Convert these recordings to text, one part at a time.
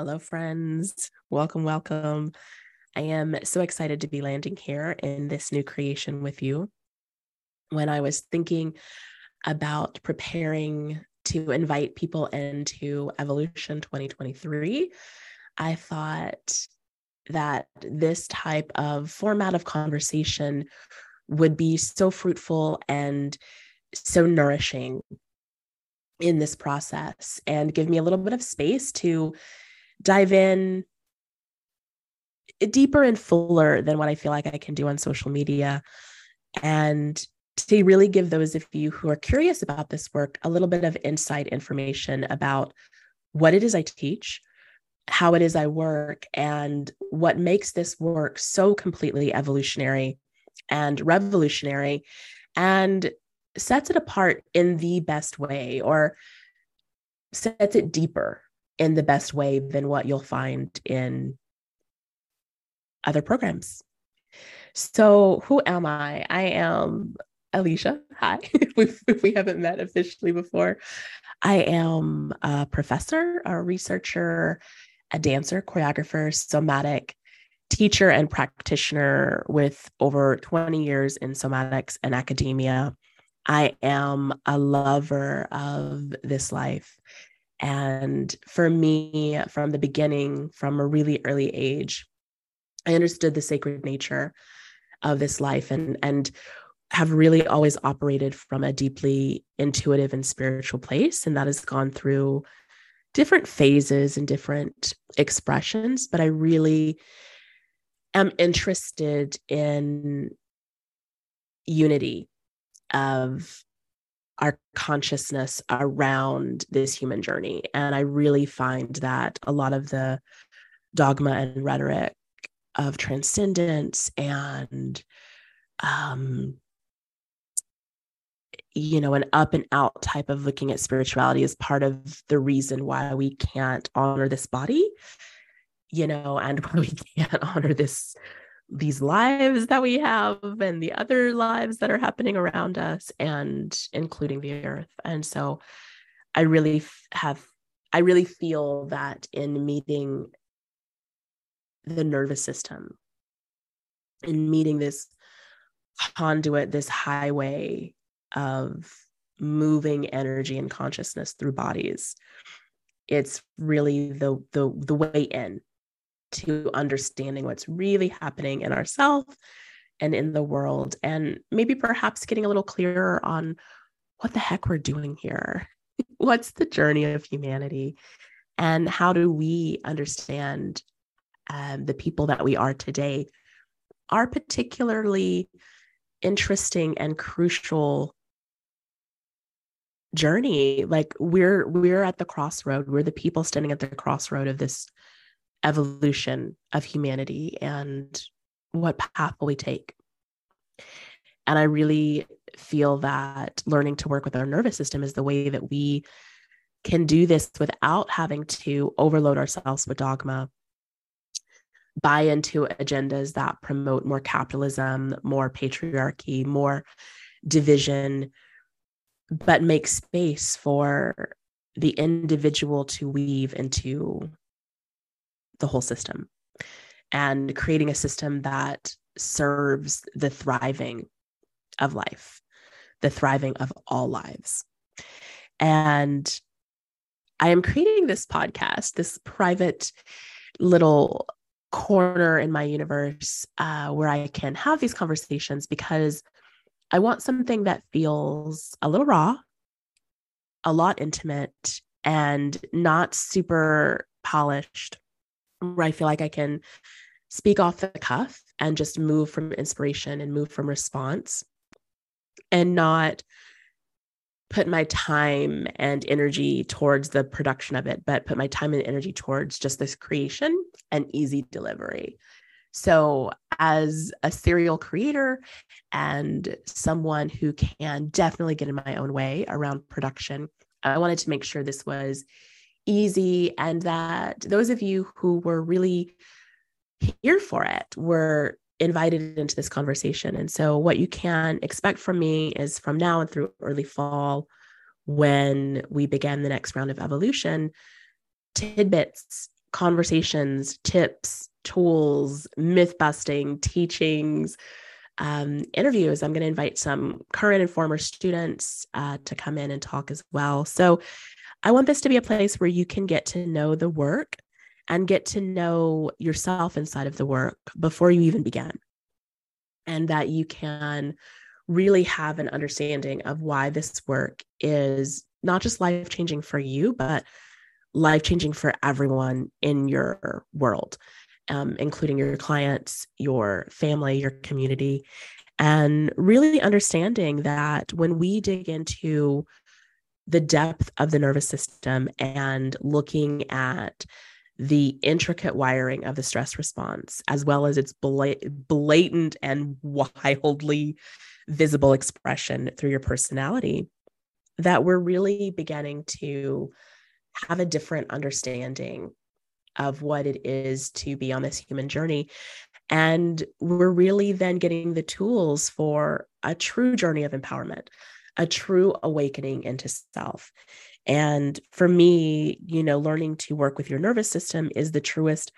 Hello, friends. Welcome, welcome. I am so excited to be landing here in this new creation with you. When I was thinking about preparing to invite people into Evolution 2023, I thought that this type of format of conversation would be so fruitful and so nourishing in this process and give me a little bit of space to dive in deeper and fuller than what I feel like I can do on social media. And to really give those of you who are curious about this work a little bit of inside information about what it is I teach, how it is I work, and what makes this work so completely evolutionary and revolutionary and sets it apart in the best way or sets it deeper in the best way than what you'll find in other programs. So, who am I? I am Elisha. Hi, if we haven't met officially before. I am a professor, a researcher, a dancer, choreographer, somatic teacher, and practitioner with over 20 years in somatics and academia. I am a lover of this life. And for me, from the beginning, from a really early age, I understood the sacred nature of this life and and have really always operated from a deeply intuitive and spiritual place. And that has gone through different phases and different expressions but I really am interested in unity of our consciousness around this human journey and I really find that a lot of the dogma and rhetoric of transcendence and um you know an up and out type of looking at spirituality is part of the reason why we can't honor this body you know and why we can't honor this these lives that we have and the other lives that are happening around us and including the earth and so i really have i really feel that in meeting the nervous system and meeting this conduit, this highway of moving energy and consciousness through bodies. It's really the the the way in to understanding what's really happening in ourselves and in the world and maybe perhaps getting a little clearer on what the heck we're doing here. What's the journey of humanity? And how do we understand um, the people that we are today are particularly interesting and crucial journey like we're we're at the crossroad we're the people standing at the crossroad of this evolution of humanity and what path will we take. And i really feel that learning to work with our nervous system is the way that we can do this without having to overload ourselves with dogma buy into agendas that promote more capitalism, more patriarchy, more division, but make space for the individual to weave into the whole system and creating a system that serves the thriving of life, the thriving of all lives. And I am creating this podcast, this private little corner in my universe uh, where I can have these conversations because I want something that feels a little raw, a lot intimate, and not super polished, where I feel like I can speak off the cuff and just move from inspiration and move from response and not put my time and energy towards the production of it, but put my time and energy towards just this creation and easy delivery. So, as a serial creator and someone who can definitely get in my own way around production, I wanted to make sure this was easy and that those of you who were really here for it were invited into this conversation. And so, what you can expect from me is from now and through early fall, when we begin the next round of evolution, tidbits conversations, tips, tools, myth busting, teachings, um, interviews. I'm going to invite some current and former students uh, to come in and talk as well. So I want this to be a place where you can get to know the work and get to know yourself inside of the work before you even begin. And that you can really have an understanding of why this work is not just life changing for you, but life changing for everyone in your world, um, including your clients, your family, your community. And really understanding that when we dig into the depth of the nervous system and looking at the intricate wiring of the stress response, as well as its blatant and wildly visible expression through your personality, that we're really beginning to have a different understanding of what it is to be on this human journey. And we're really then getting the tools for a true journey of empowerment, a true awakening into self. And for me, you know, learning to work with your nervous system is the truest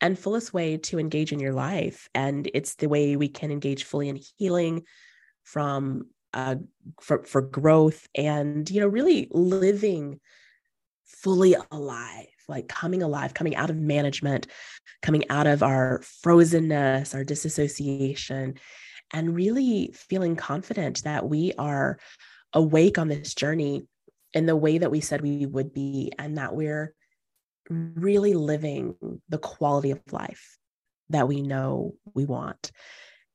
and fullest way to engage in your life. And it's the way we can engage fully in healing from uh, for, for growth and, you know, really living fully alive, like coming alive, coming out of management, coming out of our frozenness, our disassociation, and really feeling confident that we are awake on this journey in the way that we said we would be, and that we're really living the quality of life that we know we want.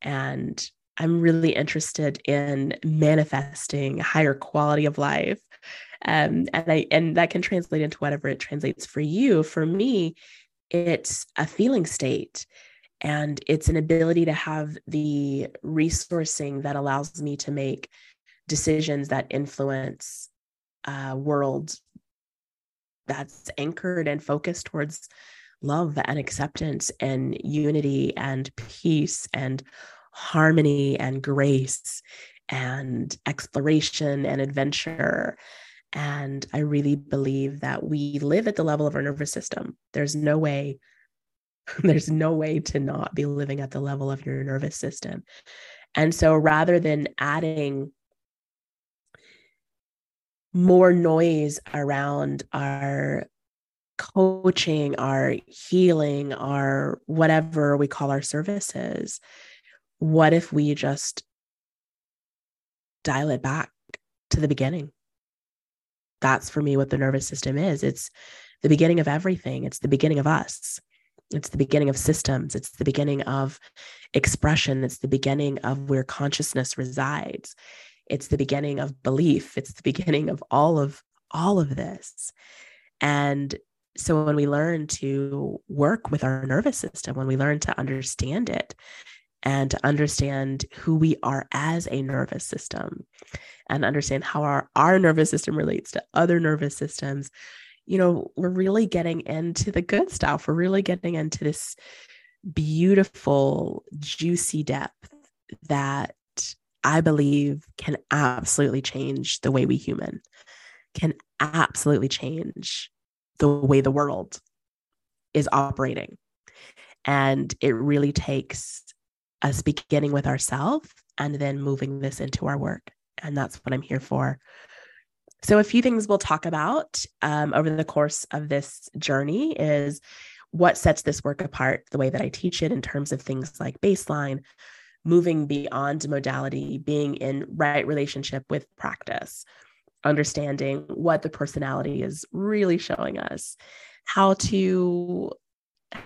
And I'm really interested in manifesting higher quality of life. Um, and I and that can translate into whatever it translates for you. For me, it's a feeling state and it's an ability to have the resourcing that allows me to make decisions that influence a world that's anchored and focused towards love and acceptance and unity and peace and harmony and grace and exploration and adventure. And I really believe that we live at the level of our nervous system. There's no way, there's no way to not be living at the level of your nervous system. And so rather than adding more noise around our coaching, our healing, our whatever we call our services, what if we just dial it back to the beginning? That's for me what the nervous system is. It's the beginning of everything, it's the beginning of us. It's the beginning of systems. It's the beginning of expression. It's the beginning of where consciousness resides. It's the beginning of belief. It's the beginning of all of all of this. And so when we learn to work with our nervous system, when we learn to understand it, and to understand who we are as a nervous system and understand how our, our nervous system relates to other nervous systems, you know, we're really getting into the good stuff. We're really getting into this beautiful, juicy depth that I believe can absolutely change the way we human, can absolutely change the way the world is operating. And it really takes us beginning with ourselves and then moving this into our work. And that's what I'm here for. So, a few things we'll talk about um, over the course of this journey is what sets this work apart, the way that I teach it in terms of things like baseline, moving beyond modality, being in right relationship with practice, understanding what the personality is really showing us, how to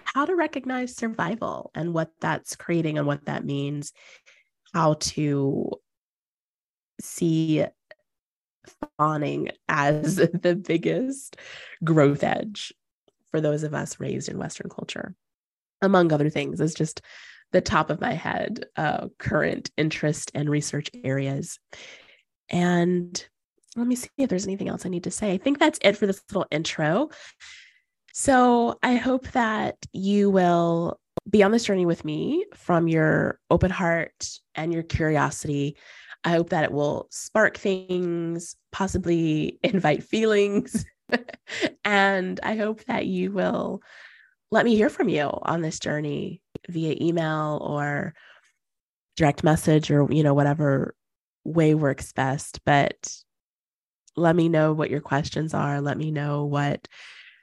how to recognize survival and what that's creating and what that means, how to see fawning as the biggest growth edge for those of us raised in Western culture, among other things, is just the top of my head uh, current interest and research areas. And let me see if there's anything else I need to say. I think that's it for this little intro. So I hope that you will be on this journey with me from your open heart and your curiosity. I hope that it will spark things, possibly invite feelings, and I hope that you will let me hear from you on this journey via email or direct message or, you know, whatever way works best. But let me know what your questions are. Let me know what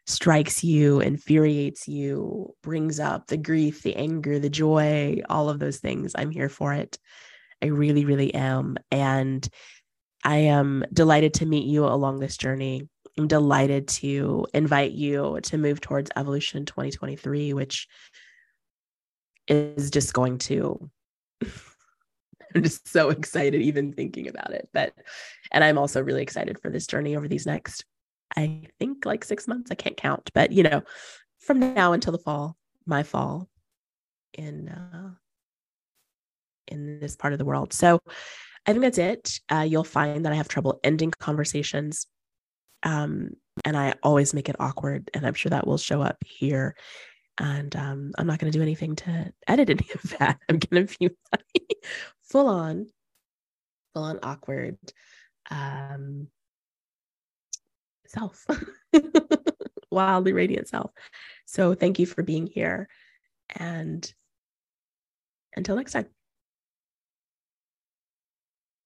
strikes you, infuriates you, brings up the grief, the anger, the joy, all of those things. I'm here for it. I really, really am. And I am delighted to meet you along this journey. I'm delighted to invite you to move towards Evolution 2023, which is just going to. I'm just so excited even thinking about it. But, and I'm also really excited for this journey over these next, I think like six months. I can't count, but you know, from now until the fall, my fall in, uh, in this part of the world. So I think that's it. Uh, you'll find that I have trouble ending conversations. Um, and I always make it awkward. And I'm sure that will show up here. And um, I'm not going to do anything to edit any of that. I'm going to be full on, full on awkward um, self, wildly radiant self. So thank you for being here. And until next time.